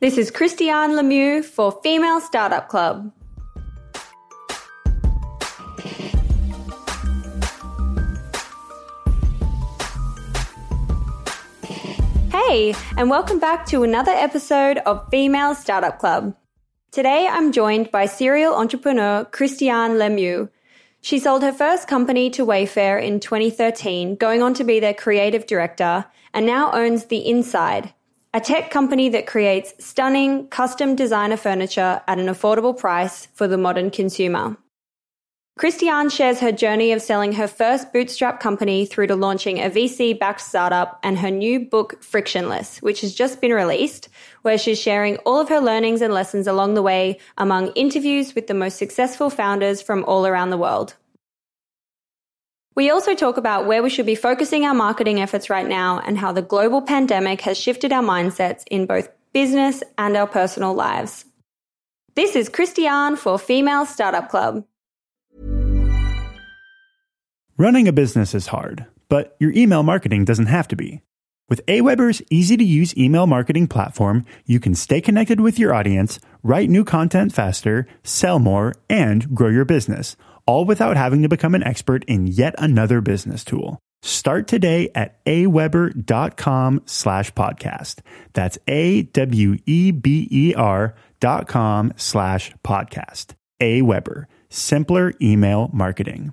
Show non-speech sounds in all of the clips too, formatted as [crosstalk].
This is Christiane Lemieux for Female Startup Club. Hey, and welcome back to another episode of Female Startup Club. Today I'm joined by serial entrepreneur Christiane Lemieux. She sold her first company to Wayfair in 2013, going on to be their creative director, and now owns The Inside, a tech company that creates stunning, custom designer furniture at an affordable price for the modern consumer. Christiane shares her journey of selling her first bootstrap company through to launching a VC backed startup and her new book, Frictionless, which has just been released, where she's sharing all of her learnings and lessons along the way among interviews with the most successful founders from all around the world. We also talk about where we should be focusing our marketing efforts right now and how the global pandemic has shifted our mindsets in both business and our personal lives. This is Christiane for Female Startup Club. Running a business is hard, but your email marketing doesn't have to be. With Aweber's easy to use email marketing platform, you can stay connected with your audience, write new content faster, sell more, and grow your business all without having to become an expert in yet another business tool. Start today at aweber.com slash podcast. That's A-W-E-B-E-R dot com slash podcast. Aweber, simpler email marketing.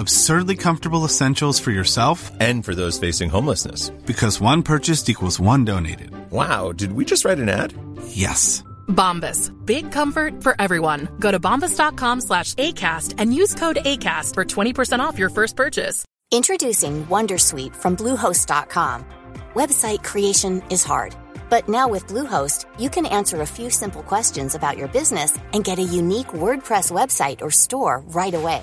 absurdly comfortable essentials for yourself and for those facing homelessness. Because one purchased equals one donated. Wow, did we just write an ad? Yes. Bombas. Big comfort for everyone. Go to bombas.com slash ACAST and use code ACAST for 20% off your first purchase. Introducing Wondersuite from Bluehost.com. Website creation is hard. But now with Bluehost, you can answer a few simple questions about your business and get a unique WordPress website or store right away.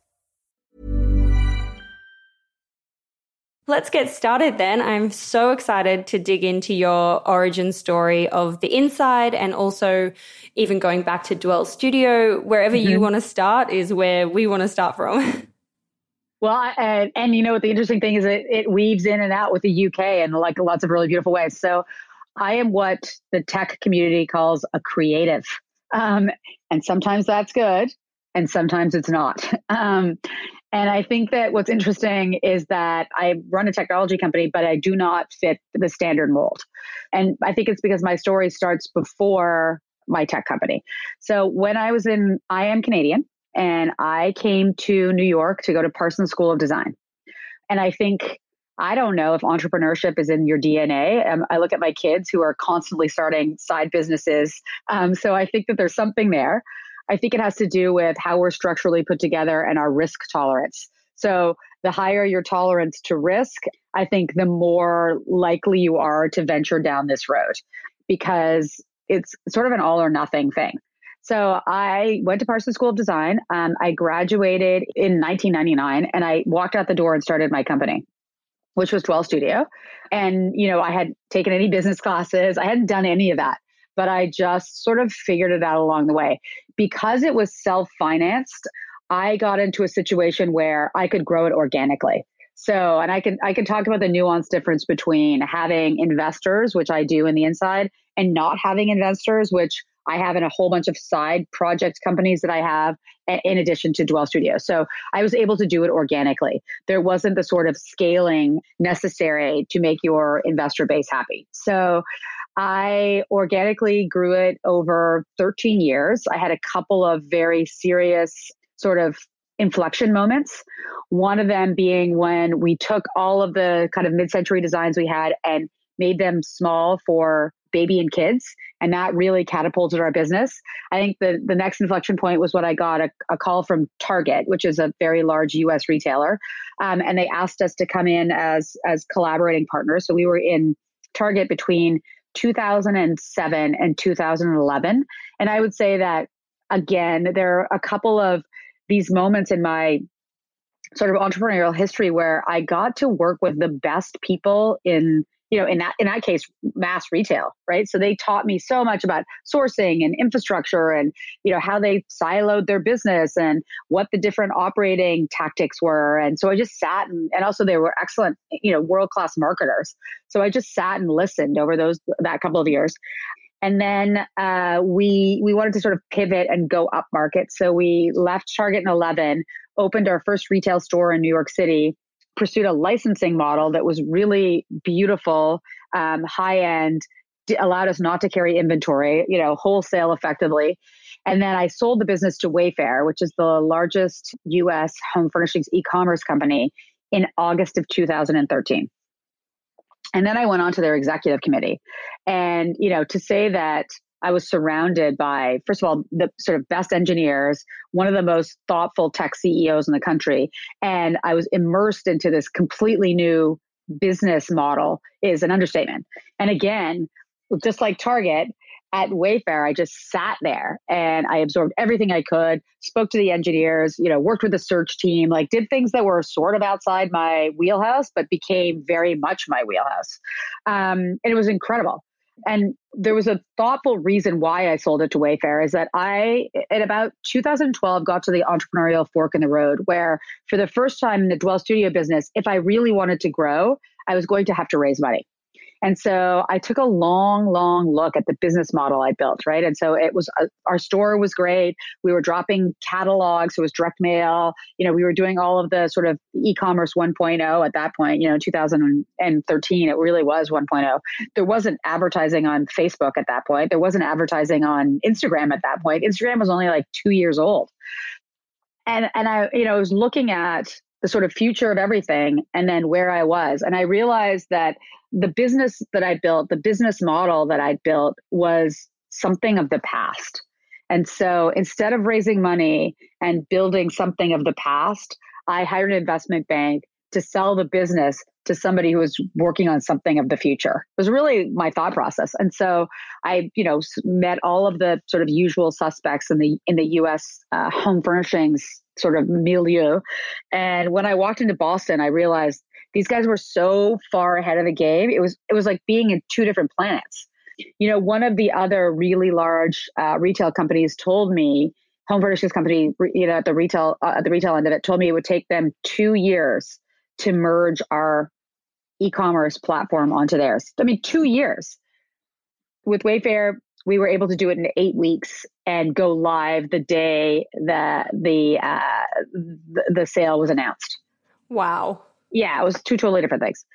Let's get started then. I'm so excited to dig into your origin story of the inside and also even going back to Dwell Studio. Wherever mm-hmm. you want to start is where we want to start from. [laughs] Well, and, and you know what the interesting thing is it, it weaves in and out with the UK in like lots of really beautiful ways. So I am what the tech community calls a creative. Um, and sometimes that's good and sometimes it's not. [laughs] Um, and I think that what's interesting is that I run a technology company, but I do not fit the standard mold. And I think it's because my story starts before my tech company. So when I was in, I am Canadian, and I came to New York to go to Parsons School of Design. And I think, I don't know if entrepreneurship is in your DNA. Um, I look at my kids who are constantly starting side businesses. Um, so I think that there's something there. I think it has to do with how we're structurally put together and our risk tolerance. So the higher your tolerance to risk, I think the more likely you are to venture down this road because it's sort of an all or nothing thing. So I went to Parsons School of Design. Um, I graduated in 1999 and I walked out the door and started my company, which was Dwell Studio. And, you know, I had taken any business classes. I hadn't done any of that but I just sort of figured it out along the way. Because it was self financed, I got into a situation where I could grow it organically. So, and I can I can talk about the nuance difference between having investors, which I do in the inside, and not having investors, which I have in a whole bunch of side project companies that I have in addition to Dwell Studio. So I was able to do it organically. There wasn't the sort of scaling necessary to make your investor base happy. So I organically grew it over 13 years. I had a couple of very serious sort of inflection moments. One of them being when we took all of the kind of mid century designs we had and made them small for baby and kids. And that really catapulted our business. I think the, the next inflection point was when I got a, a call from Target, which is a very large US retailer. Um, and they asked us to come in as, as collaborating partners. So we were in Target between 2007 and 2011. And I would say that, again, there are a couple of these moments in my sort of entrepreneurial history where I got to work with the best people in you know in that in that case mass retail right? So they taught me so much about sourcing and infrastructure and you know how they siloed their business and what the different operating tactics were. And so i just sat and, and also they were excellent you know world class marketers. So i just sat and listened over those that couple of years. And then uh, we we wanted to sort of pivot and go up market. So we left Target in 11, opened our first retail store in New York City, pursued a licensing model that was really beautiful, um, high end, allowed us not to carry inventory, you know, wholesale effectively. And then I sold the business to Wayfair, which is the largest US home furnishings e commerce company, in August of 2013. And then I went on to their executive committee. And, you know, to say that I was surrounded by, first of all, the sort of best engineers, one of the most thoughtful tech CEOs in the country. And I was immersed into this completely new business model is an understatement. And again, just like Target, at Wayfair, I just sat there and I absorbed everything I could, spoke to the engineers, you know, worked with the search team, like did things that were sort of outside my wheelhouse, but became very much my wheelhouse. Um, and it was incredible. And there was a thoughtful reason why I sold it to Wayfair is that I, at about 2012, got to the entrepreneurial fork in the road where, for the first time in the Dwell Studio business, if I really wanted to grow, I was going to have to raise money. And so I took a long, long look at the business model I built, right? And so it was, uh, our store was great. We were dropping catalogs. It was direct mail. You know, we were doing all of the sort of e-commerce 1.0 at that point, you know, 2013, it really was 1.0. There wasn't advertising on Facebook at that point. There wasn't advertising on Instagram at that point. Instagram was only like two years old. And, and I, you know, I was looking at the sort of future of everything and then where I was. And I realized that the business that I built, the business model that I built was something of the past. And so instead of raising money and building something of the past, I hired an investment bank to sell the business to somebody who was working on something of the future. It was really my thought process. And so I, you know, met all of the sort of usual suspects in the in the US uh, home furnishings sort of milieu. And when I walked into Boston, I realized these guys were so far ahead of the game. It was it was like being in two different planets. You know, one of the other really large uh, retail companies told me, home furnishings company, you know, at the retail uh, at the retail end of it, told me it would take them two years to merge our e-commerce platform onto theirs. I mean, two years. With Wayfair, we were able to do it in eight weeks and go live the day that the uh, the, the sale was announced. Wow yeah, it was two totally different things.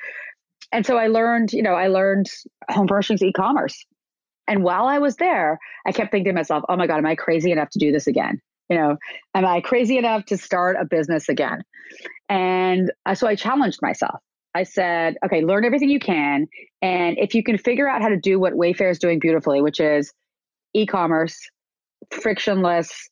And so I learned, you know, I learned home furnishings e-commerce. And while I was there, I kept thinking to myself, oh my God, am I crazy enough to do this again? You know, am I crazy enough to start a business again? And so I challenged myself. I said, okay, learn everything you can. And if you can figure out how to do what Wayfair is doing beautifully, which is e commerce, frictionless,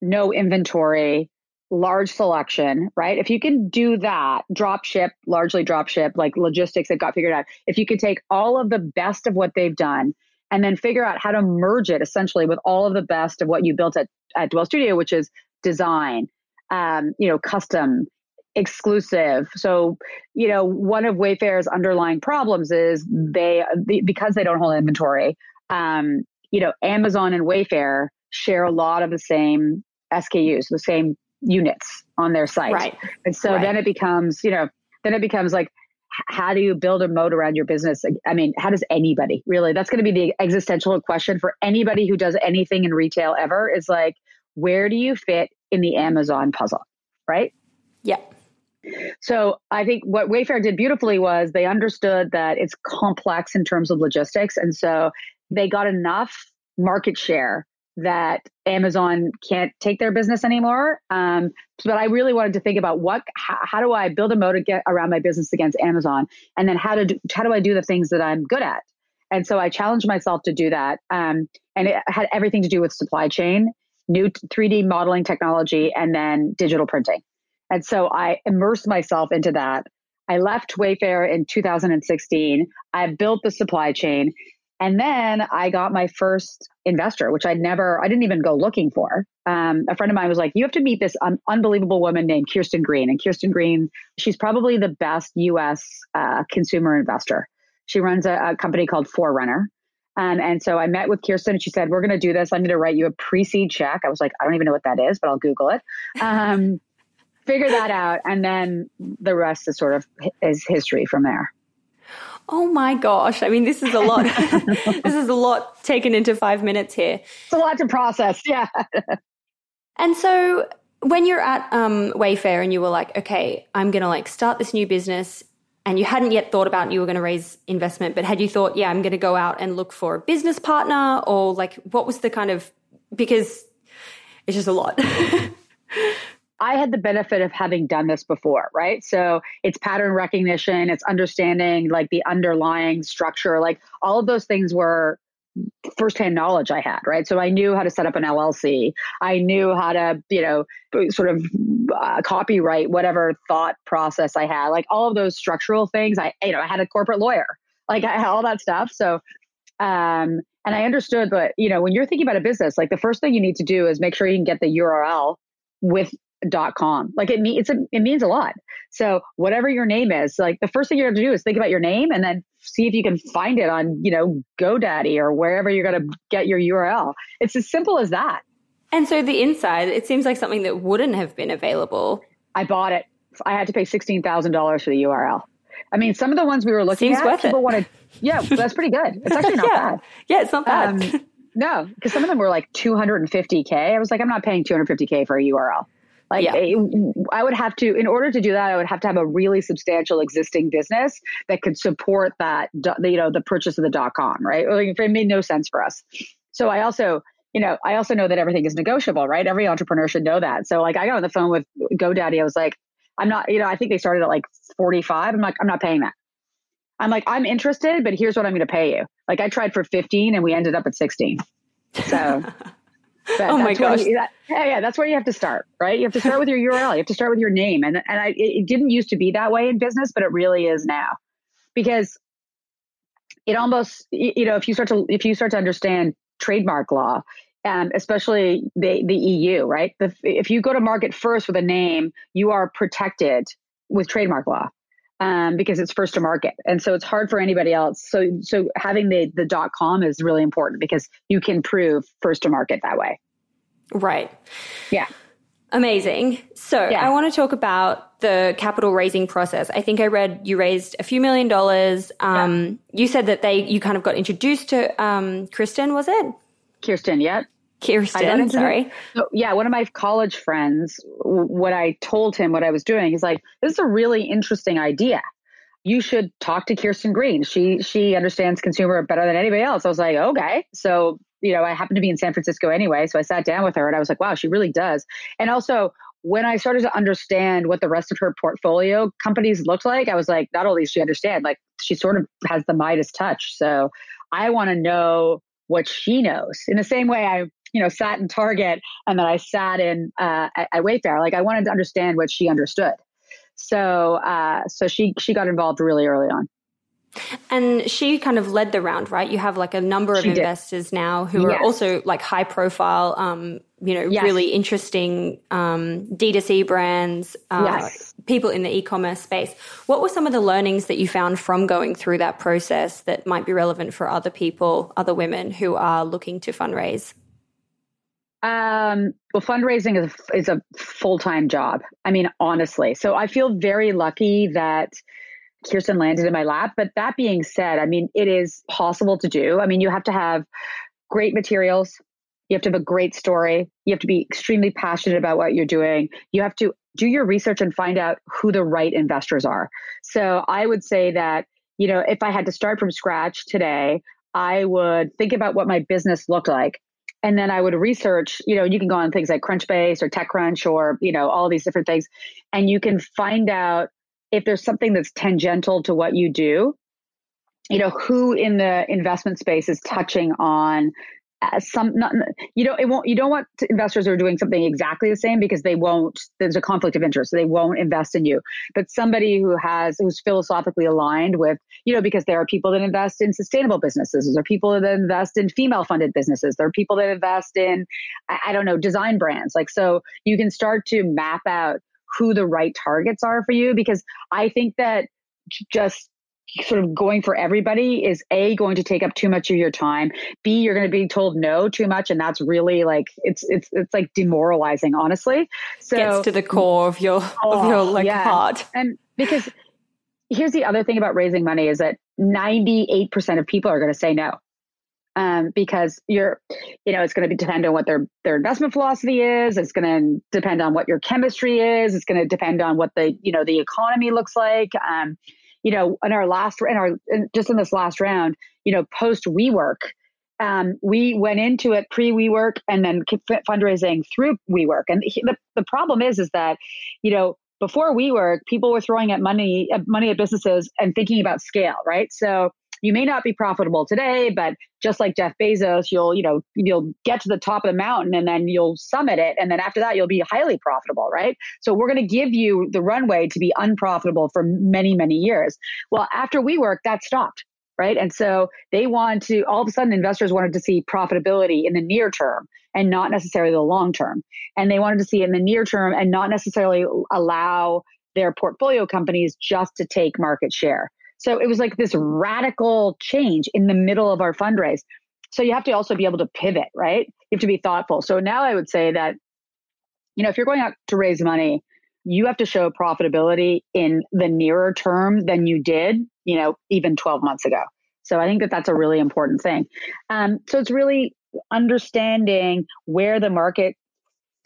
no inventory, large selection, right? If you can do that, drop ship, largely drop ship, like logistics they've got figured out. If you could take all of the best of what they've done and then figure out how to merge it essentially with all of the best of what you built at, at Dwell Studio, which is design, um, you know, custom, exclusive. So, you know, one of Wayfair's underlying problems is they, because they don't hold inventory, um, you know, Amazon and Wayfair share a lot of the same SKUs, the same units on their site. Right. And so right. then it becomes, you know, then it becomes like, how do you build a moat around your business? I mean, how does anybody really? That's going to be the existential question for anybody who does anything in retail ever is like, where do you fit in the Amazon puzzle? Right? Yeah. So I think what Wayfair did beautifully was they understood that it's complex in terms of logistics. And so they got enough market share that Amazon can't take their business anymore. Um, but I really wanted to think about what, how, how do I build a moat around my business against Amazon, and then how to do, how do I do the things that I'm good at. And so I challenged myself to do that, um, and it had everything to do with supply chain, new 3D modeling technology, and then digital printing. And so I immersed myself into that. I left Wayfair in 2016. I built the supply chain. And then I got my first investor, which I'd never, I didn't even go looking for. Um, a friend of mine was like, You have to meet this un- unbelievable woman named Kirsten Green. And Kirsten Green, she's probably the best US uh, consumer investor. She runs a, a company called Forerunner. Um, and so I met with Kirsten and she said, We're going to do this. I'm going to write you a pre seed check. I was like, I don't even know what that is, but I'll Google it. Um, figure that out. And then the rest is sort of is history from there. Oh my gosh. I mean, this is a lot. [laughs] this is a lot taken into five minutes here. It's a lot to process. Yeah. and so when you're at um, Wayfair and you were like, okay, I'm going to like start this new business and you hadn't yet thought about you were going to raise investment, but had you thought, yeah, I'm going to go out and look for a business partner or like what was the kind of, because it's just a lot. [laughs] I had the benefit of having done this before, right? So it's pattern recognition, it's understanding like the underlying structure, like all of those things were firsthand knowledge I had, right? So I knew how to set up an LLC. I knew how to, you know, sort of uh, copyright whatever thought process I had, like all of those structural things. I, you know, I had a corporate lawyer, like I had all that stuff. So, um, and I understood, but you know, when you're thinking about a business, like the first thing you need to do is make sure you can get the URL with dot com. Like it means it's a, it means a lot. So whatever your name is like the first thing you have to do is think about your name and then see if you can find it on you know godaddy or wherever you're going to get your url it's as simple as that. And so the inside it seems like something that wouldn't have been available. I bought it. I had to pay $16000 for the url i mean some of the ones we were looking seems at people wanted yeah [laughs] that's pretty good. It's actually not yeah. bad. Yeah it's not bad. Um, no because some of them were like 250k i was like i'm not paying 250k for a url like yeah. I would have to, in order to do that, I would have to have a really substantial existing business that could support that, you know, the purchase of the dot com, right? Like it made no sense for us. So I also, you know, I also know that everything is negotiable, right? Every entrepreneur should know that. So like I got on the phone with GoDaddy. I was like, I'm not, you know, I think they started at like 45. I'm like, I'm not paying that. I'm like, I'm interested, but here's what I'm going to pay you. Like I tried for 15 and we ended up at 16. So [laughs] But oh my gosh! You, that, yeah, yeah, that's where you have to start, right? You have to start with your URL. You have to start with your name, and and I, it didn't used to be that way in business, but it really is now, because it almost you know if you start to if you start to understand trademark law, um, especially the the EU, right? The, if you go to market first with a name, you are protected with trademark law um, because it's first to market, and so it's hard for anybody else. So so having the the dot com is really important because you can prove first to market that way. Right. Yeah. Amazing. So yeah. I want to talk about the capital raising process. I think I read you raised a few million dollars. Um, yeah. You said that they you kind of got introduced to um, Kristen, was it? Kirsten. Yep. Kirsten, sorry. So, yeah, one of my college friends, what I told him what I was doing, he's like, "This is a really interesting idea. You should talk to Kirsten Green. She she understands consumer better than anybody else." I was like, "Okay." So you know, I happened to be in San Francisco anyway, so I sat down with her and I was like, "Wow, she really does." And also, when I started to understand what the rest of her portfolio companies looked like, I was like, not only does she understand, like she sort of has the Midas touch. So I want to know what she knows. In the same way I you know, sat in Target and then I sat in uh, at, at Wayfair. Like I wanted to understand what she understood. So uh, so she she got involved really early on. And she kind of led the round, right? You have like a number of she investors did. now who yes. are also like high profile, um, you know, yes. really interesting um, D2C brands, uh, yes. people in the e commerce space. What were some of the learnings that you found from going through that process that might be relevant for other people, other women who are looking to fundraise? Um, well, fundraising is a, is a full time job. I mean, honestly. So I feel very lucky that Kirsten landed in my lap. But that being said, I mean, it is possible to do. I mean, you have to have great materials. You have to have a great story. You have to be extremely passionate about what you're doing. You have to do your research and find out who the right investors are. So I would say that, you know, if I had to start from scratch today, I would think about what my business looked like and then I would research, you know, you can go on things like Crunchbase or TechCrunch or, you know, all these different things. And you can find out if there's something that's tangential to what you do, you know, who in the investment space is touching on Uh, some not you don't it won't you don't want investors who are doing something exactly the same because they won't there's a conflict of interest so they won't invest in you. But somebody who has who's philosophically aligned with you know because there are people that invest in sustainable businesses there are people that invest in female funded businesses there are people that invest in I, I don't know design brands. Like so you can start to map out who the right targets are for you because i think that just sort of going for everybody is a going to take up too much of your time b you're going to be told no too much and that's really like it's it's it's like demoralizing honestly so gets to the core of your oh, of your like yeah. heart and because here's the other thing about raising money is that 98% of people are going to say no um, because you're, you know, it's going to depend on what their their investment philosophy is. It's going to depend on what your chemistry is. It's going to depend on what the you know the economy looks like. Um, you know, in our last, in our, in, just in this last round, you know, post WeWork, um, we went into it pre WeWork and then fundraising through WeWork. And the, the problem is, is that, you know, before WeWork, people were throwing at money, money at businesses and thinking about scale, right? So you may not be profitable today, but just like Jeff Bezos, you'll, you know, you'll get to the top of the mountain and then you'll summit it. And then after that, you'll be highly profitable, right? So we're going to give you the runway to be unprofitable for many, many years. Well, after WeWork, that stopped. Right. And so they want to, all of a sudden, investors wanted to see profitability in the near term and not necessarily the long term. And they wanted to see in the near term and not necessarily allow their portfolio companies just to take market share. So it was like this radical change in the middle of our fundraise. So you have to also be able to pivot, right? You have to be thoughtful. So now I would say that, you know, if you're going out to raise money, you have to show profitability in the nearer term than you did, you know, even 12 months ago. So I think that that's a really important thing. Um, so it's really understanding where the market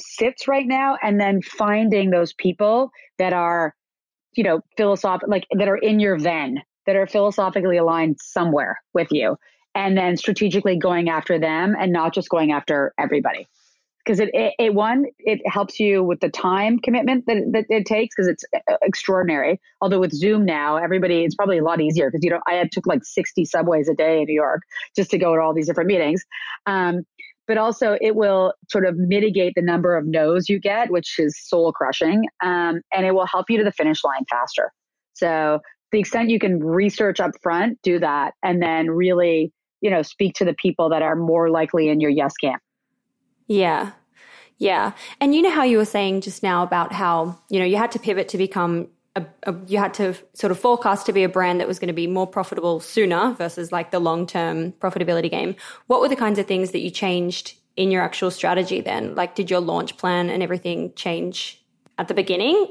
sits right now and then finding those people that are you know, philosophical, like that are in your Venn, that are philosophically aligned somewhere with you, and then strategically going after them and not just going after everybody. Because it, it, it, one, it helps you with the time commitment that, that it takes because it's uh, extraordinary. Although with Zoom now, everybody, it's probably a lot easier because you know, I took like 60 subways a day in New York just to go to all these different meetings. Um, but also it will sort of mitigate the number of no's you get, which is soul crushing. Um, and it will help you to the finish line faster. So the extent you can research up front, do that, and then really, you know, speak to the people that are more likely in your yes camp. Yeah. Yeah. And you know how you were saying just now about how, you know, you had to pivot to become a, a, you had to sort of forecast to be a brand that was going to be more profitable sooner versus like the long term profitability game. What were the kinds of things that you changed in your actual strategy then? Like, did your launch plan and everything change at the beginning?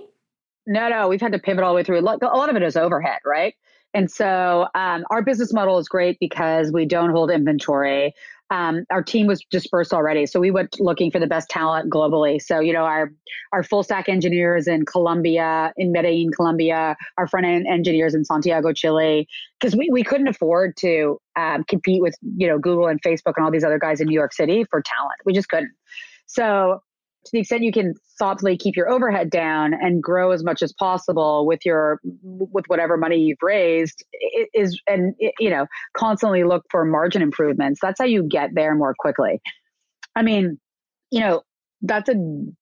No, no, we've had to pivot all the way through. A lot of it is overhead, right? And so um, our business model is great because we don't hold inventory um, our team was dispersed already. So we went looking for the best talent globally. So, you know, our, our full stack engineers in Colombia, in Medellin, Colombia, our front end engineers in Santiago, Chile, because we, we couldn't afford to um, compete with, you know, Google and Facebook and all these other guys in New York City for talent. We just couldn't. So to the extent you can thoughtfully keep your overhead down and grow as much as possible with your with whatever money you've raised is and you know constantly look for margin improvements. That's how you get there more quickly. I mean you know that's a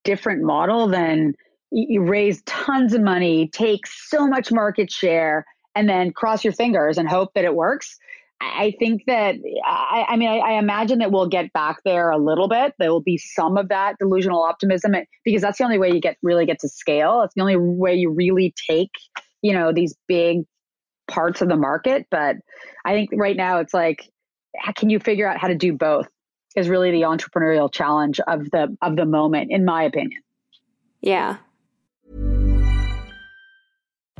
different model than you raise tons of money take so much market share and then cross your fingers and hope that it works I think that I, I mean I, I, imagine that we'll get back there a little bit. There will be some of that delusional optimism eh, because that's the only way you get really get to scale. It's the only way you really take you know these big parts of the market. But I think right now it's like, can you figure out how to do both? Is really the entrepreneurial challenge of the of the moment, in my opinion. Yeah,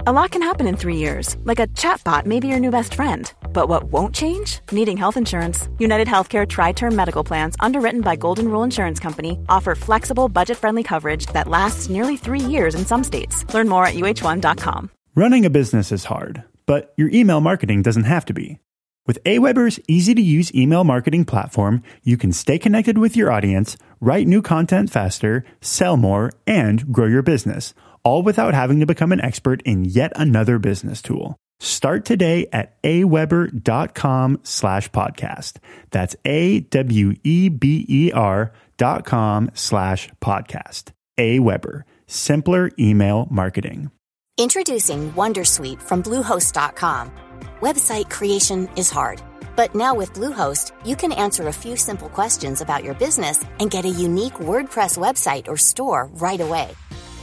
a lot can happen in three years, like a chatbot may be your new best friend. But what won't change? Needing health insurance. United Healthcare Tri Term Medical Plans, underwritten by Golden Rule Insurance Company, offer flexible, budget friendly coverage that lasts nearly three years in some states. Learn more at uh1.com. Running a business is hard, but your email marketing doesn't have to be. With Aweber's easy to use email marketing platform, you can stay connected with your audience, write new content faster, sell more, and grow your business, all without having to become an expert in yet another business tool. Start today at aweber.com slash podcast. That's A-W-E-B-E-R dot com slash podcast. Aweber, simpler email marketing. Introducing Wondersuite from Bluehost.com. Website creation is hard, but now with Bluehost, you can answer a few simple questions about your business and get a unique WordPress website or store right away.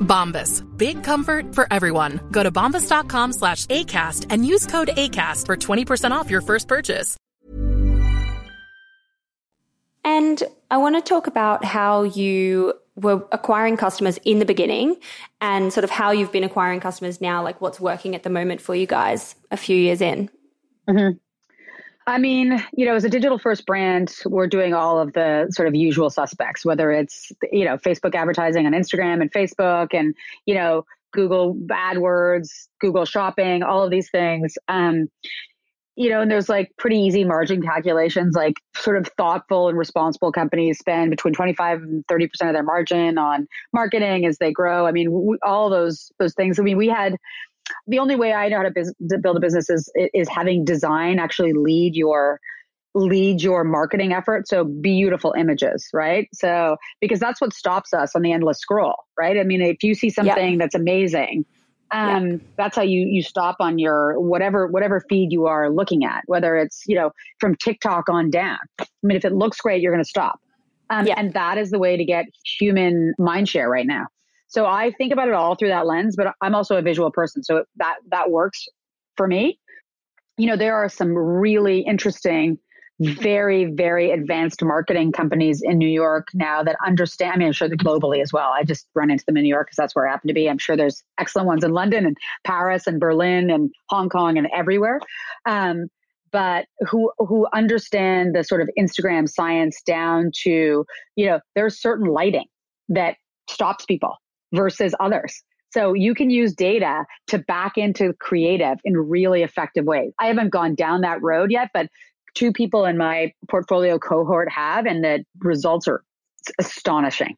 Bombas. Big comfort for everyone. Go to bombas.com slash ACAST and use code ACAST for 20% off your first purchase. And I want to talk about how you were acquiring customers in the beginning and sort of how you've been acquiring customers now, like what's working at the moment for you guys a few years in. Mm-hmm. I mean, you know, as a digital first brand, we're doing all of the sort of usual suspects, whether it's, you know, Facebook advertising on Instagram and Facebook and, you know, Google AdWords, Google Shopping, all of these things. Um, you know, and there's like pretty easy margin calculations, like sort of thoughtful and responsible companies spend between 25 and 30% of their margin on marketing as they grow. I mean, we, all those, those things. I mean, we had, the only way I know how to, bus- to build a business is is having design actually lead your lead your marketing effort. So beautiful images, right? So because that's what stops us on the endless scroll, right? I mean, if you see something that's amazing, um, that's how you you stop on your whatever whatever feed you are looking at, whether it's you know from TikTok on down. I mean, if it looks great, you're going to stop. Um, Yeah. And that is the way to get human mind share right now. So I think about it all through that lens, but I'm also a visual person, so that that works for me. You know, there are some really interesting, very very advanced marketing companies in New York now that understand. I mean, I'm sure globally as well. I just run into them in New York because that's where I happen to be. I'm sure there's excellent ones in London and Paris and Berlin and Hong Kong and everywhere. Um, but who who understand the sort of Instagram science down to you know there's certain lighting that stops people versus others. So you can use data to back into creative in really effective ways. I haven't gone down that road yet, but two people in my portfolio cohort have, and the results are astonishing.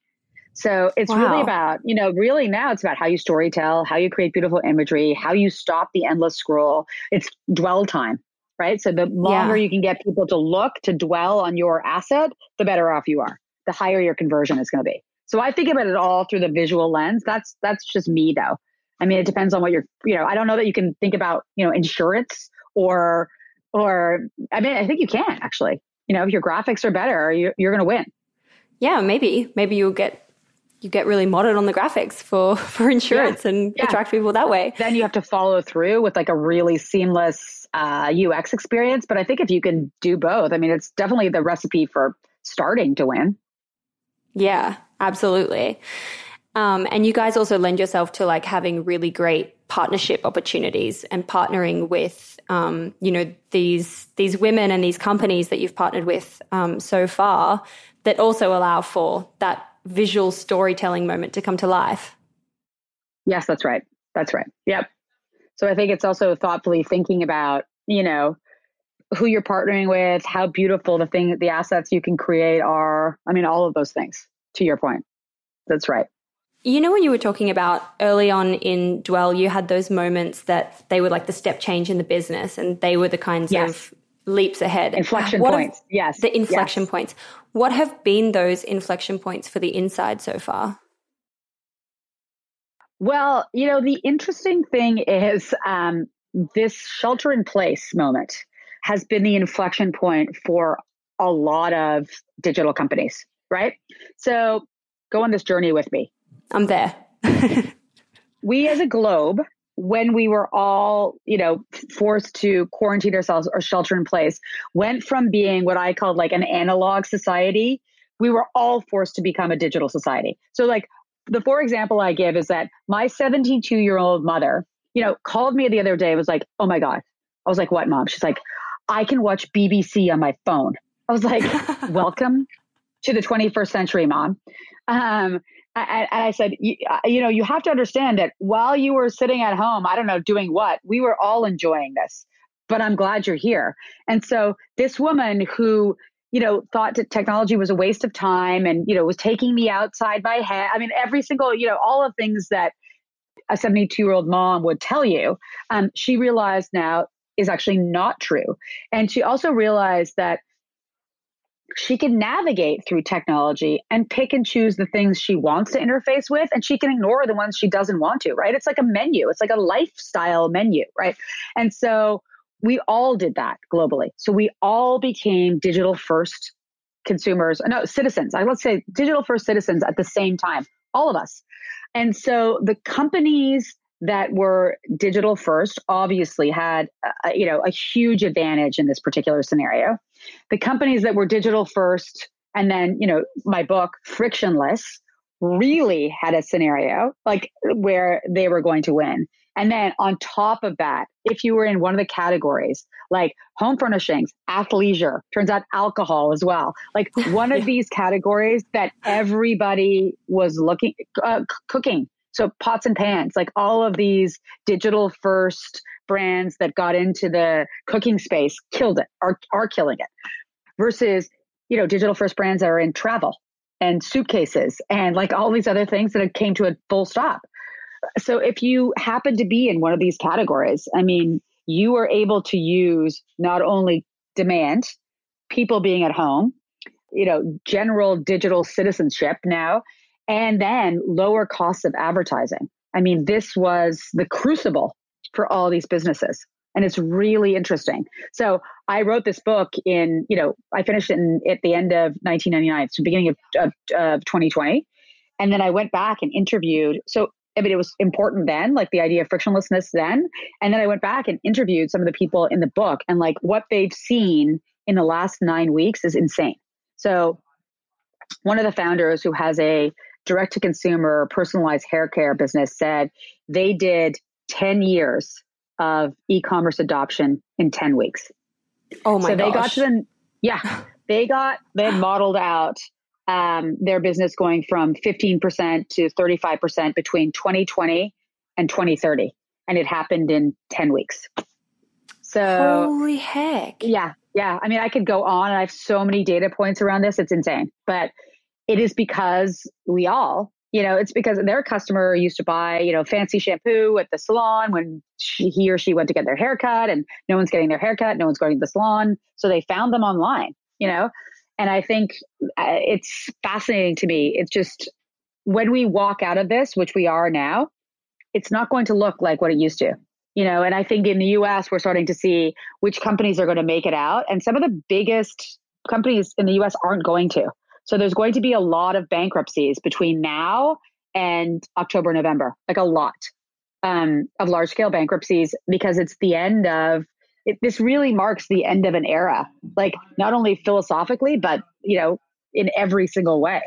So it's really about, you know, really now it's about how you storytell, how you create beautiful imagery, how you stop the endless scroll. It's dwell time, right? So the longer Yeah. you can get people to look, to dwell on your asset, the better off you are. The higher your conversion is going to be. So I think about it all through the visual lens. That's that's just me though. I mean, it depends on what you're, you know, I don't know that you can think about, you know, insurance or or I mean, I think you can actually. You know, if your graphics are better, you're, you're going to win. Yeah, maybe. Maybe you'll get you get really modern on the graphics for [laughs] for insurance and Yeah. attract people that way. then you have to follow through with like a really seamless uh, UX experience. But I think if you can do both, I mean, it's definitely the recipe for starting to win. Yeah, absolutely. Um, and you guys also lend yourself to like having really great partnership opportunities and partnering with, um, you know, these these women and these companies that you've partnered with um, so far that also allow for that visual storytelling moment to come to life. Yes, that's right. That's right. Yep. So I think it's also thoughtfully thinking about, you know, who you're partnering with, how beautiful the thing, the assets you can create are. I mean, all of those things. To your point, that's right. You know, when you were talking about early on in Dwell, you had those moments that they were like the step change in the business and they were the kinds Yes. of leaps ahead. Inflection What have- points. Yes. The inflection Yes. points. What have been those inflection points for the inside so far? Well, you know, the interesting thing is um, this shelter in place moment has been the inflection point for a lot of digital companies. Right? So go on this journey with me. I'm there. [laughs] we as a globe, when we were all, you know, forced to quarantine ourselves or shelter in place, went from being what I called like an analog society. We were all forced to become a digital society. So, like, the for example I give is that my 72 year old mother, you know, called me the other day, was like, oh my God. I was like, what, mom? She's like, I can watch BBC on my phone. I was like, [laughs] welcome to the 21st century, mom. Um, and, I said, you, uh, you know, you have to understand that while you were sitting at home, I don't know, doing what, we were all enjoying this. But I'm glad you're here. And so this woman who, you know, thought that technology was a waste of time and, you know, was taking me outside my head. I mean, every single, you know, all of things that a 72 year old mom would tell you, um, she realized now is actually not true. And she also realized that she can navigate through technology and pick and choose the things she wants to interface with and she can ignore the ones she doesn't want to right? It's like a menu. It's like a lifestyle menu right? And so we all did that globally. So we all became digital first consumers. No citizens. I let's say digital first citizens at the same time. All of us. And so the companies that were digital first obviously had a, you know a huge advantage in this particular scenario. The companies that were digital first and then you know my book frictionless really had a scenario like where they were going to win. And then on top of that if you were in one of the categories like home furnishings athleisure turns out alcohol as well like [laughs] one of these categories that everybody was looking uh, cooking so pots and pans, like all of these digital first brands that got into the cooking space killed it, are, are killing it versus, you know, digital first brands that are in travel and suitcases and like all these other things that came to a full stop. So if you happen to be in one of these categories, I mean, you are able to use not only demand, people being at home, you know, general digital citizenship now, and then lower costs of advertising. I mean, this was the crucible for all these businesses. And it's really interesting. So I wrote this book in, you know, I finished it in, at the end of 1999, so beginning of, of, of 2020. And then I went back and interviewed. So I mean, it was important then, like the idea of frictionlessness then. And then I went back and interviewed some of the people in the book, and like what they've seen in the last nine weeks is insane. So, one of the founders who has a direct to consumer personalized hair care business said they did 10 years of e-commerce adoption in 10 weeks. Oh my god. So they gosh. got to the yeah, [sighs] they got they had modeled out um, their business going from 15% to 35% between 2020 and 2030 and it happened in 10 weeks. So Holy heck. yeah, yeah. I mean, I could go on. And I have so many data points around this. It's insane. But it is because we all, you know, it's because their customer used to buy, you know, fancy shampoo at the salon when she, he or she went to get their haircut and no one's getting their haircut, no one's going to the salon. So they found them online, you know? And I think uh, it's fascinating to me. It's just when we walk out of this, which we are now, it's not going to look like what it used to you know and i think in the us we're starting to see which companies are going to make it out and some of the biggest companies in the us aren't going to so there's going to be a lot of bankruptcies between now and october november like a lot um, of large scale bankruptcies because it's the end of it, this really marks the end of an era like not only philosophically but you know in every single way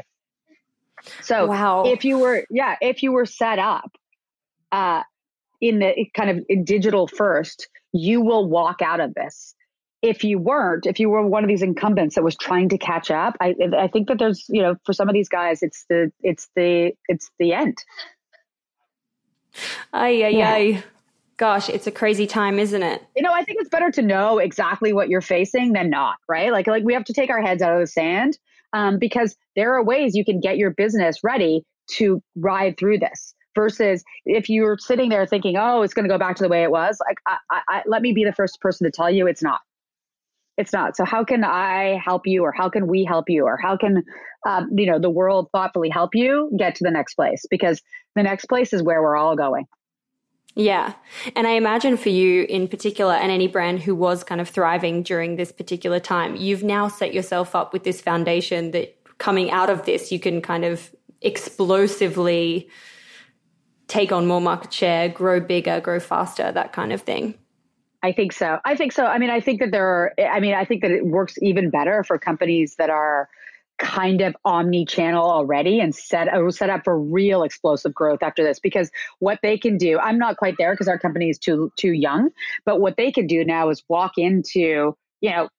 so Wow. if you were yeah if you were set up uh, in the kind of digital first, you will walk out of this. If you weren't, if you were one of these incumbents that was trying to catch up, I, I think that there's, you know, for some of these guys, it's the, it's the, it's the end. Ay, ay, Yeah. ay. Gosh, it's a crazy time, isn't it? You know, I think it's better to know exactly what you're facing than not, right? Like, like we have to take our heads out of the sand um, because there are ways you can get your business ready to ride through this. Versus if you're sitting there thinking, "Oh, it's going to go back to the way it was," like, I, I, I, let me be the first person to tell you it's not. It's not. So, how can I help you, or how can we help you, or how can um, you know the world thoughtfully help you get to the next place? Because the next place is where we're all going. Yeah. And I imagine for you in particular, and any brand who was kind of thriving during this particular time, you've now set yourself up with this foundation that coming out of this, you can kind of explosively take on more market share, grow bigger, grow faster, that kind of thing. I think so. I think so. I mean, I think that there are, I mean, I think that it works even better for companies that are kind of omni-channel already and set uh, set up for real explosive growth after this because what they can do i'm not quite there because our company is too too young but what they can do now is walk into you know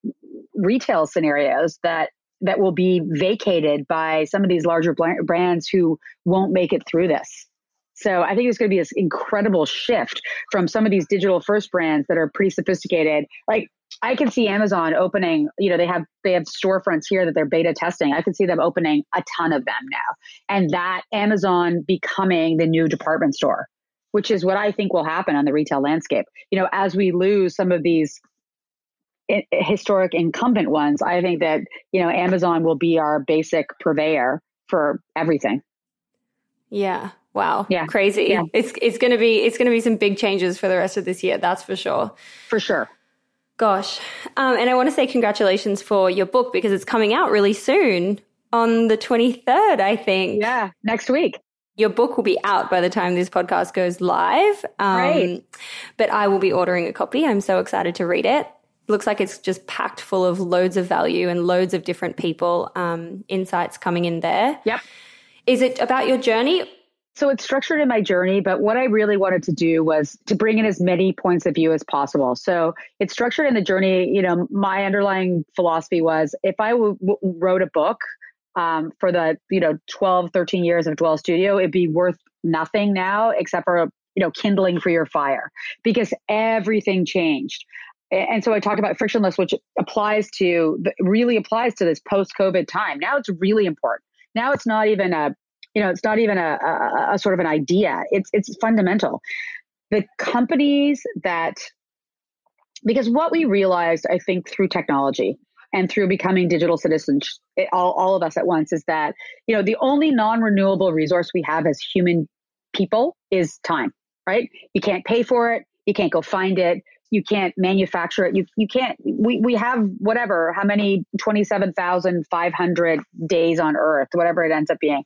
retail scenarios that that will be vacated by some of these larger brands who won't make it through this so I think it's going to be this incredible shift from some of these digital first brands that are pretty sophisticated. Like I can see Amazon opening, you know, they have they have storefronts here that they're beta testing. I can see them opening a ton of them now. And that Amazon becoming the new department store, which is what I think will happen on the retail landscape. You know, as we lose some of these historic incumbent ones, I think that, you know, Amazon will be our basic purveyor for everything. Yeah. Wow. Yeah. Crazy. Yeah. It's it's gonna be it's gonna be some big changes for the rest of this year, that's for sure. For sure. Gosh. Um, and I want to say congratulations for your book because it's coming out really soon on the 23rd, I think. Yeah, next week. Your book will be out by the time this podcast goes live. Um, right. But I will be ordering a copy. I'm so excited to read it. Looks like it's just packed full of loads of value and loads of different people, um, insights coming in there. Yep. Is it about your journey so it's structured in my journey, but what I really wanted to do was to bring in as many points of view as possible. So it's structured in the journey. You know, my underlying philosophy was if I w- w- wrote a book um, for the, you know, 12, 13 years of Dwell Studio, it'd be worth nothing now except for, you know, kindling for your fire because everything changed. And so I talked about frictionless, which applies to, really applies to this post COVID time. Now it's really important. Now it's not even a you know, it's not even a, a, a sort of an idea. It's it's fundamental. The companies that because what we realized, I think, through technology and through becoming digital citizens, it, all, all of us at once, is that you know the only non-renewable resource we have as human people is time. Right? You can't pay for it. You can't go find it you can't manufacture it. You you can't. We we have whatever how many twenty seven thousand five hundred days on Earth, whatever it ends up being,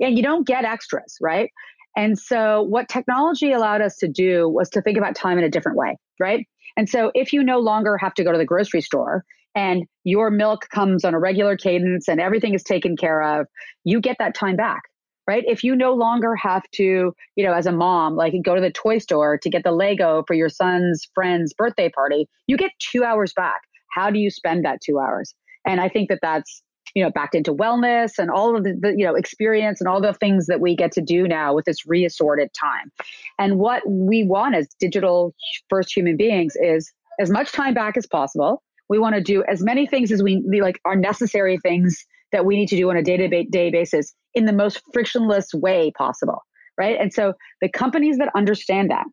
and you don't get extras, right? And so what technology allowed us to do was to think about time in a different way, right? And so if you no longer have to go to the grocery store and your milk comes on a regular cadence and everything is taken care of, you get that time back right? If you no longer have to, you know, as a mom, like go to the toy store to get the Lego for your son's friend's birthday party, you get two hours back. How do you spend that two hours? And I think that that's, you know, backed into wellness and all of the, the, you know, experience and all the things that we get to do now with this reassorted time. And what we want as digital first human beings is as much time back as possible. We want to do as many things as we like are necessary things that we need to do on a day to day basis in the most frictionless way possible. Right. And so the companies that understand that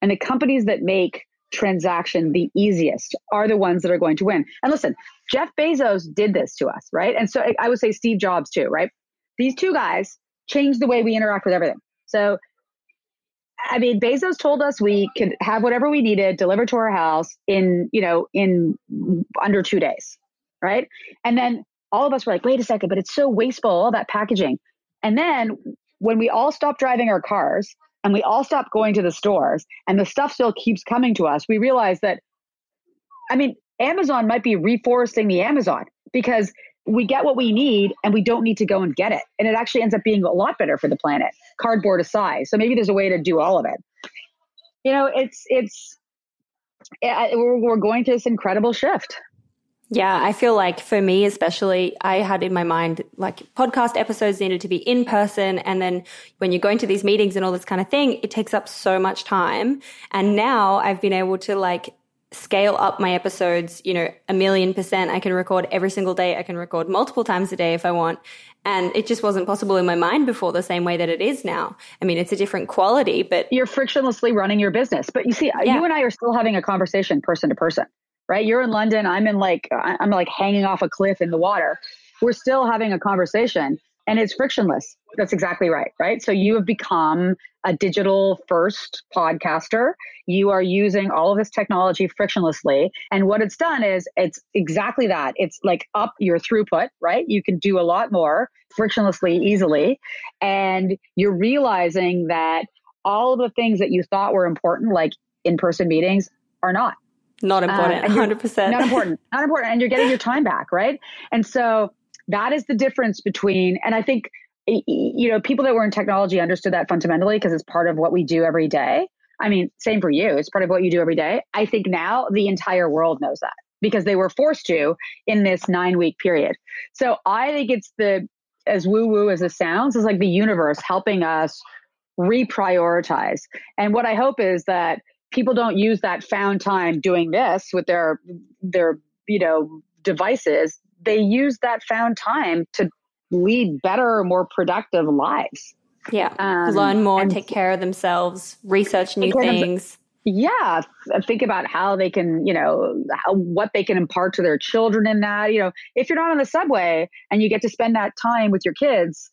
and the companies that make transaction the easiest are the ones that are going to win. And listen, Jeff Bezos did this to us, right? And so I would say Steve Jobs too, right? These two guys changed the way we interact with everything. So I mean, Bezos told us we could have whatever we needed delivered to our house in, you know, in under two days, right? And then all of us were like, wait a second, but it's so wasteful, all that packaging. And then when we all stopped driving our cars and we all stop going to the stores and the stuff still keeps coming to us, we realize that, I mean, Amazon might be reforesting the Amazon because we get what we need and we don't need to go and get it. And it actually ends up being a lot better for the planet, cardboard aside. So maybe there's a way to do all of it. You know, it's, it's, eh, we're, we're going through this incredible shift. Yeah, I feel like for me, especially, I had in my mind like podcast episodes needed to be in person. And then when you're going to these meetings and all this kind of thing, it takes up so much time. And now I've been able to like scale up my episodes, you know, a million percent. I can record every single day. I can record multiple times a day if I want. And it just wasn't possible in my mind before the same way that it is now. I mean, it's a different quality, but you're frictionlessly running your business. But you see, yeah. you and I are still having a conversation person to person right? You're in London. I'm in like, I'm like hanging off a cliff in the water. We're still having a conversation and it's frictionless. That's exactly right. Right. So you have become a digital first podcaster. You are using all of this technology frictionlessly. And what it's done is it's exactly that. It's like up your throughput, right? You can do a lot more frictionlessly, easily. And you're realizing that all of the things that you thought were important, like in person meetings, are not. Not important, uh, 100%. Not important, not important. And you're getting your time back, right? And so that is the difference between, and I think, you know, people that were in technology understood that fundamentally because it's part of what we do every day. I mean, same for you. It's part of what you do every day. I think now the entire world knows that because they were forced to in this nine week period. So I think it's the, as woo woo as it sounds, is like the universe helping us reprioritize. And what I hope is that people don't use that found time doing this with their their you know devices. They use that found time to lead better, more productive lives. Yeah, um, learn more, take care of themselves, research new things. Yeah, think about how they can, you know, how, what they can impart to their children in that. You know, if you're not on the subway and you get to spend that time with your kids,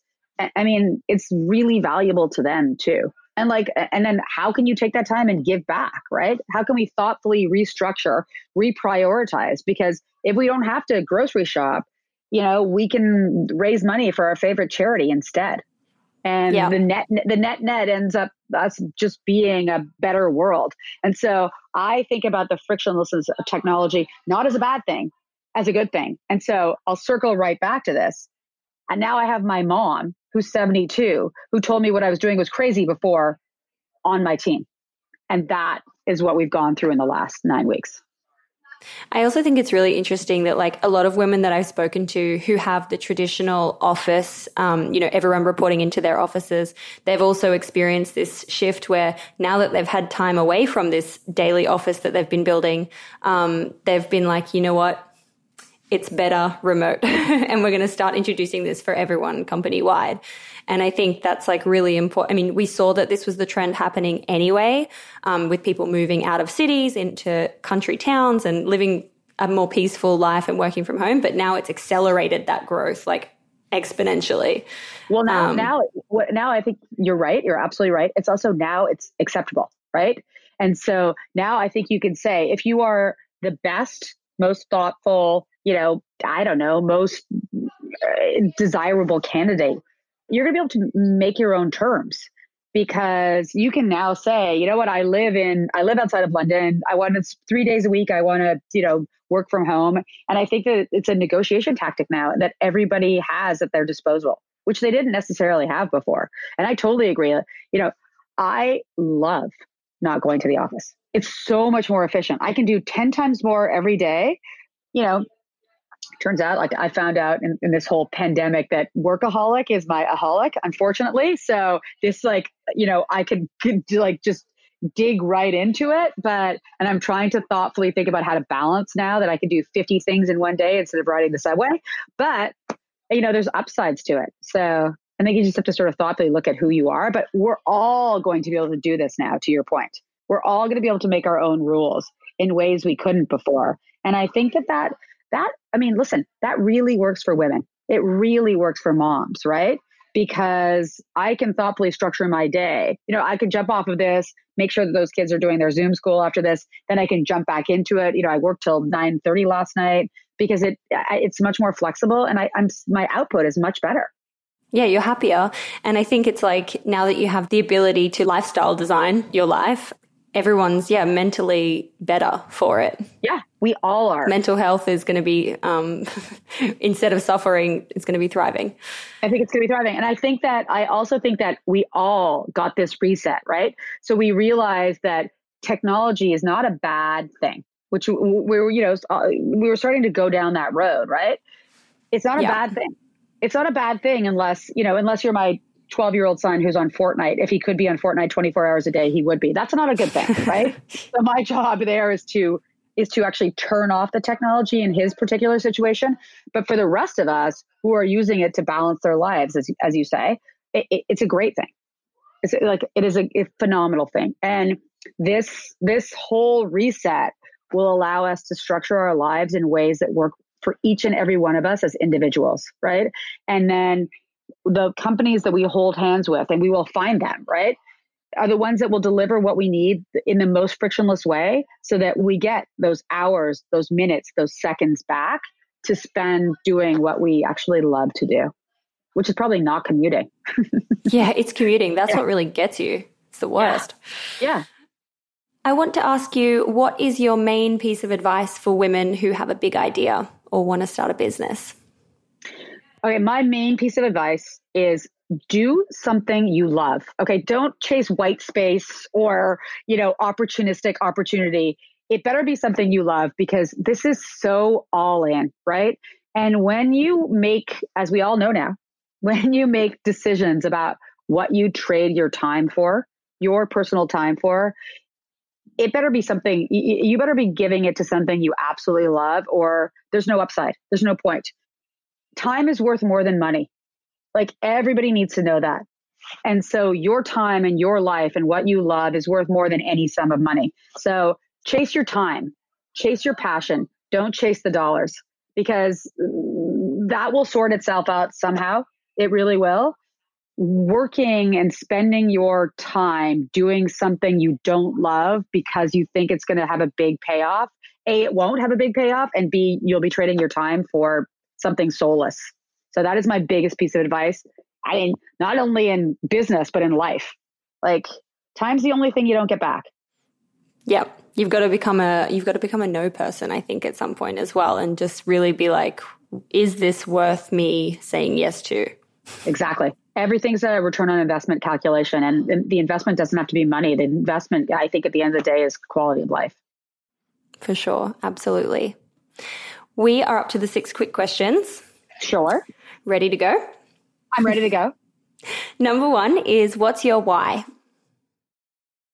I mean, it's really valuable to them too. And like, and then how can you take that time and give back, right? How can we thoughtfully restructure, reprioritize? Because if we don't have to grocery shop, you know, we can raise money for our favorite charity instead. And yeah. the net, the net net ends up us just being a better world. And so I think about the frictionlessness of technology not as a bad thing, as a good thing. And so I'll circle right back to this. And now I have my mom who's 72, who told me what I was doing was crazy before on my team. And that is what we've gone through in the last nine weeks. I also think it's really interesting that, like, a lot of women that I've spoken to who have the traditional office, um, you know, everyone reporting into their offices, they've also experienced this shift where now that they've had time away from this daily office that they've been building, um, they've been like, you know what? It's better remote. [laughs] And we're going to start introducing this for everyone company wide and i think that's like really important i mean we saw that this was the trend happening anyway um, with people moving out of cities into country towns and living a more peaceful life and working from home. But now it's accelerated that growth like exponentially. Well now um, now now i think you're right. You're absolutely right. It's also now it's acceptable right? And so now i think you can say if you are the best most thoughtful you know, I don't know, most uh, desirable candidate, you're going to be able to make your own terms because you can now say, you know what, I live in, I live outside of London. I want to three days a week. I want to, you know, work from home. And I think that it's a negotiation tactic now that everybody has at their disposal, which they didn't necessarily have before. And I totally agree. You know, I love not going to the office. It's so much more efficient. I can do 10 times more every day. You know, turns out like i found out in, in, this whole pandemic that workaholic is my aholic unfortunately. So this like you know i could, could like just dig right into it but and i'm trying to thoughtfully think about how to balance now that i can do 50 things in one day instead of riding the subway. But you know there's upsides to it. So i think you just have to sort of thoughtfully look at who you are but we're all going to be able to do this now to your point. We're all going to be able to make our own rules in ways we couldn't before. And i think that that that, I mean, listen, that really works for women. It really works for moms, right? Because I can thoughtfully structure my day. You know, I can jump off of this, make sure that those kids are doing their Zoom school after this. Then I can jump back into it. You know, I worked till nine thirty last night because it it's much more flexible, and I, I'm my output is much better. Yeah, you're happier. And I think it's like now that you have the ability to lifestyle design your life, everyone's yeah mentally better for it. Yeah we all are. Mental health is going to be um, [laughs] instead of suffering it's going to be thriving. I think it's going to be thriving. And i think that i also think that we all got this reset right? So we realized that technology is not a bad thing which we were you know uh, we were starting to go down that road right? It's not a yeah. bad thing. It's not a bad thing unless you know unless you're my 12 year old son who's on Fortnite, if he could be on Fortnite 24 hours a day, he would be. That's not a good thing, right? [laughs] so my job there is to is to actually turn off the technology in his particular situation. But for the rest of us who are using it to balance their lives, as, as you say, it, it, it's a great thing. It's like it is a, a phenomenal thing. And this this whole reset will allow us to structure our lives in ways that work for each and every one of us as individuals, right? And then the companies that we hold hands with and we will find them, right? Are the ones that will deliver what we need in the most frictionless way so that we get those hours, those minutes, those seconds back to spend doing what we actually love to do, which is probably not commuting. [laughs] yeah, it's commuting. That's yeah. what really gets you. It's the worst. Yeah. yeah. I want to ask you what is your main piece of advice for women who have a big idea or want to start a business? Okay, my main piece of advice is do something you love. Okay, don't chase white space or, you know, opportunistic opportunity. It better be something you love because this is so all in, right? And when you make, as we all know now, [laughs] when you make decisions about what you trade your time for, your personal time for, it better be something you better be giving it to something you absolutely love or there's no upside there's no point time is worth more than money. Like everybody needs to know that. And so your time and your life and what you love is worth more than any sum of money. So chase your time. Chase your passion. Don't chase the dollars because that will sort itself out somehow. It really will. Working and spending your time doing something you don't love because you think it's going to have a big payoff, A, it won't have a big payoff, and B, you'll be trading your time for something soulless. So that is my biggest piece of advice. I mean, not only in business, but in life. Like, time's the only thing you don't get back. Yep. You've got to become a you've got to become a no person, I think, at some point as well, and just really be like, is this worth me saying yes to? Exactly everything's a return on investment calculation and the investment doesn't have to be money the investment i think at the end of the day is quality of life for sure absolutely we are up to the six quick questions sure ready to go i'm ready to go [laughs] number one is what's your why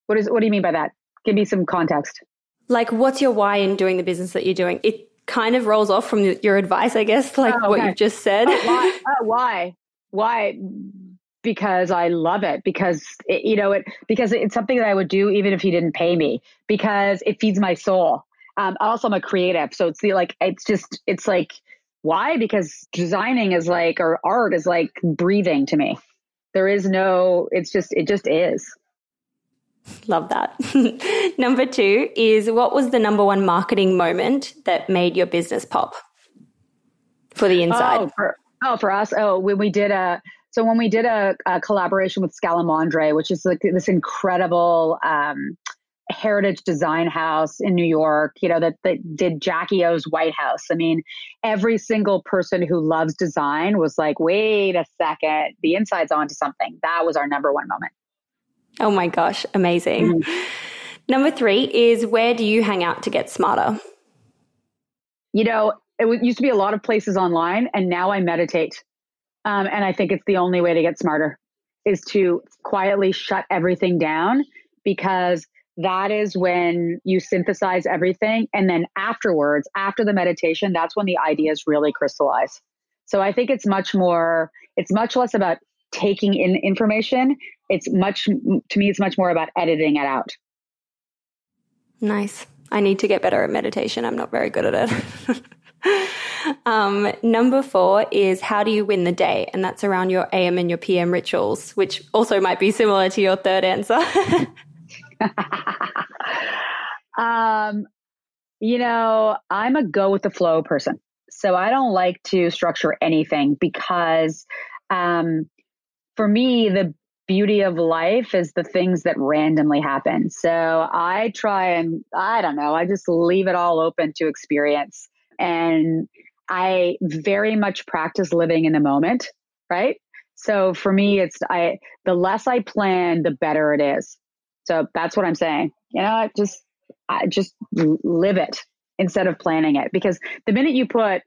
what is what do you mean by that give me some context like what's your why in doing the business that you're doing it kind of rolls off from your advice i guess like oh, okay. what you've just said oh, why? [laughs] Oh, why why? Because I love it. Because it, you know it. Because it's something that I would do even if he didn't pay me. Because it feeds my soul. Um, also, I'm a creative, so it's the like. It's just. It's like why? Because designing is like, or art is like breathing to me. There is no. It's just. It just is. Love that. [laughs] number two is what was the number one marketing moment that made your business pop for the inside? Oh, for, Oh, for us, oh, when we did a so when we did a, a collaboration with Scalamandre, which is like this incredible um, heritage design house in New York, you know, that, that did Jackie O's White House. I mean, every single person who loves design was like, wait a second, the inside's onto something. That was our number one moment. Oh my gosh, amazing. Mm-hmm. Number three is where do you hang out to get smarter? You know, it used to be a lot of places online and now I meditate. Um, and I think it's the only way to get smarter is to quietly shut everything down because that is when you synthesize everything. And then afterwards, after the meditation, that's when the ideas really crystallize. So I think it's much more, it's much less about taking in information. It's much, to me, it's much more about editing it out. Nice. I need to get better at meditation. I'm not very good at it. [laughs] um, number four is how do you win the day? And that's around your AM and your PM rituals, which also might be similar to your third answer. [laughs] [laughs] um, you know, I'm a go with the flow person. So I don't like to structure anything because um, for me, the beauty of life is the things that randomly happen. So I try and, I don't know, I just leave it all open to experience. And I very much practice living in the moment, right? So for me, it's I the less I plan, the better it is. So that's what I'm saying. You know, I just I just live it instead of planning it because the minute you put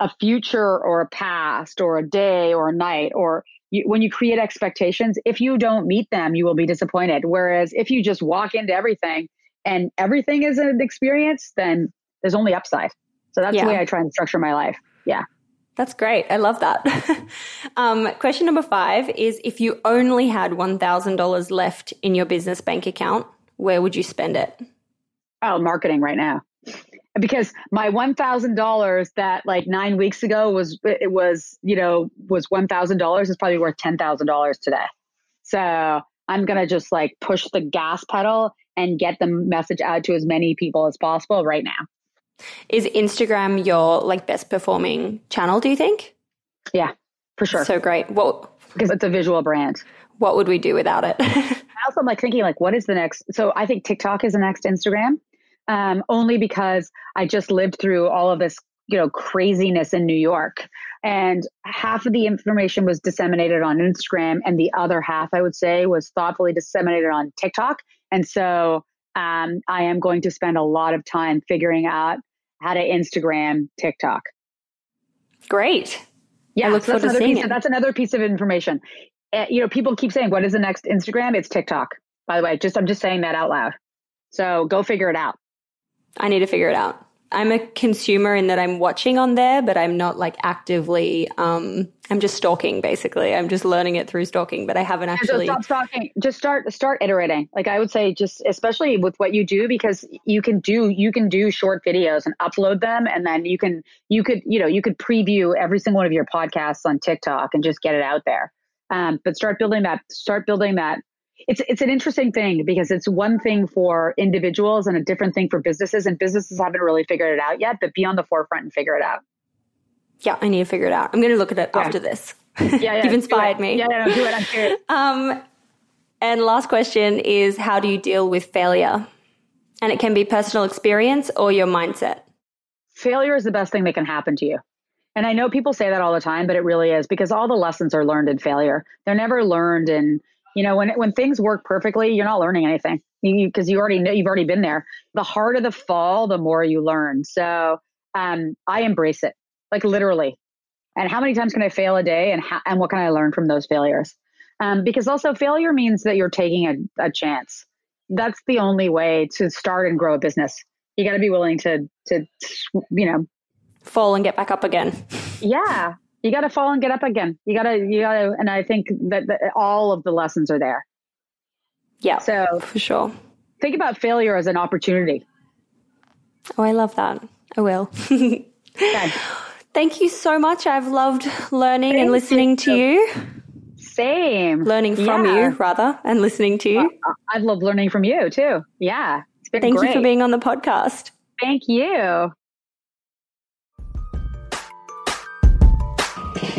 a future or a past or a day or a night or you, when you create expectations, if you don't meet them, you will be disappointed. Whereas if you just walk into everything and everything is an experience, then there's only upside. So that's yeah. the way I try and structure my life. Yeah. That's great. I love that. [laughs] um, question number five is if you only had $1,000 left in your business bank account, where would you spend it? Oh, marketing right now. because my one thousand dollars that like nine weeks ago was it was you know was one thousand dollars is probably worth ten thousand dollars today. So I'm gonna just like push the gas pedal and get the message out to as many people as possible right now. Is Instagram your like best performing channel? Do you think? Yeah, for sure. So great. What? Because it's a visual brand. What would we do without it? [laughs] I also, I'm like thinking like, what is the next? So I think TikTok is the next Instagram um, only because I just lived through all of this, you know, craziness in New York. And half of the information was disseminated on Instagram, and the other half, I would say, was thoughtfully disseminated on TikTok. And so um, I am going to spend a lot of time figuring out how to Instagram TikTok. Great. Yeah, I look so forward that's, to another seeing piece it. that's another piece of information. Uh, you know, people keep saying, "What is the next Instagram?" It's TikTok. By the way, just I'm just saying that out loud. So go figure it out. I need to figure it out. I'm a consumer in that I'm watching on there, but I'm not like actively. Um, I'm just stalking, basically. I'm just learning it through stalking, but I haven't So actually. stop stalking. Just start start iterating. Like I would say, just especially with what you do, because you can do you can do short videos and upload them, and then you can you could you know you could preview every single one of your podcasts on TikTok and just get it out there. Um, but start building that. Start building that. It's it's an interesting thing because it's one thing for individuals and a different thing for businesses, and businesses haven't really figured it out yet. But be on the forefront and figure it out. Yeah, I need to figure it out. I'm going to look at it Yeah. after this. Yeah, yeah. [laughs] You've inspired me. Yeah, yeah, no, do it. I'm serious. [laughs] Um, and last question is how do you deal with failure? And it can be personal experience or your mindset. failure is the best thing that can happen to you. And I know people say that all the time, but it really is because all the lessons are learned in failure. They're never learned in, you know, when when things work perfectly, you're not learning anything because you, you already know you've already been there. The harder the fall, the more you learn. So um, I embrace it, like literally. And how many times can I fail a day, and how, and what can I learn from those failures? Um, because also failure means that you're taking a, a chance. That's the only way to start and grow a business. You got to be willing to to you know Fall and get back up again. yeah you got to fall and get up again you got to you got to and i think that, all of the lessons are there Yeah, so for sure. think about failure as an opportunity Oh, I love that. I will. [laughs] Thank you so much. I've loved learning and Thank listening to you, same learning from Yeah. you, rather, and listening to you. Uh, uh, i've loved learning from you too yeah it's been Thank great you for being on the podcast. thank you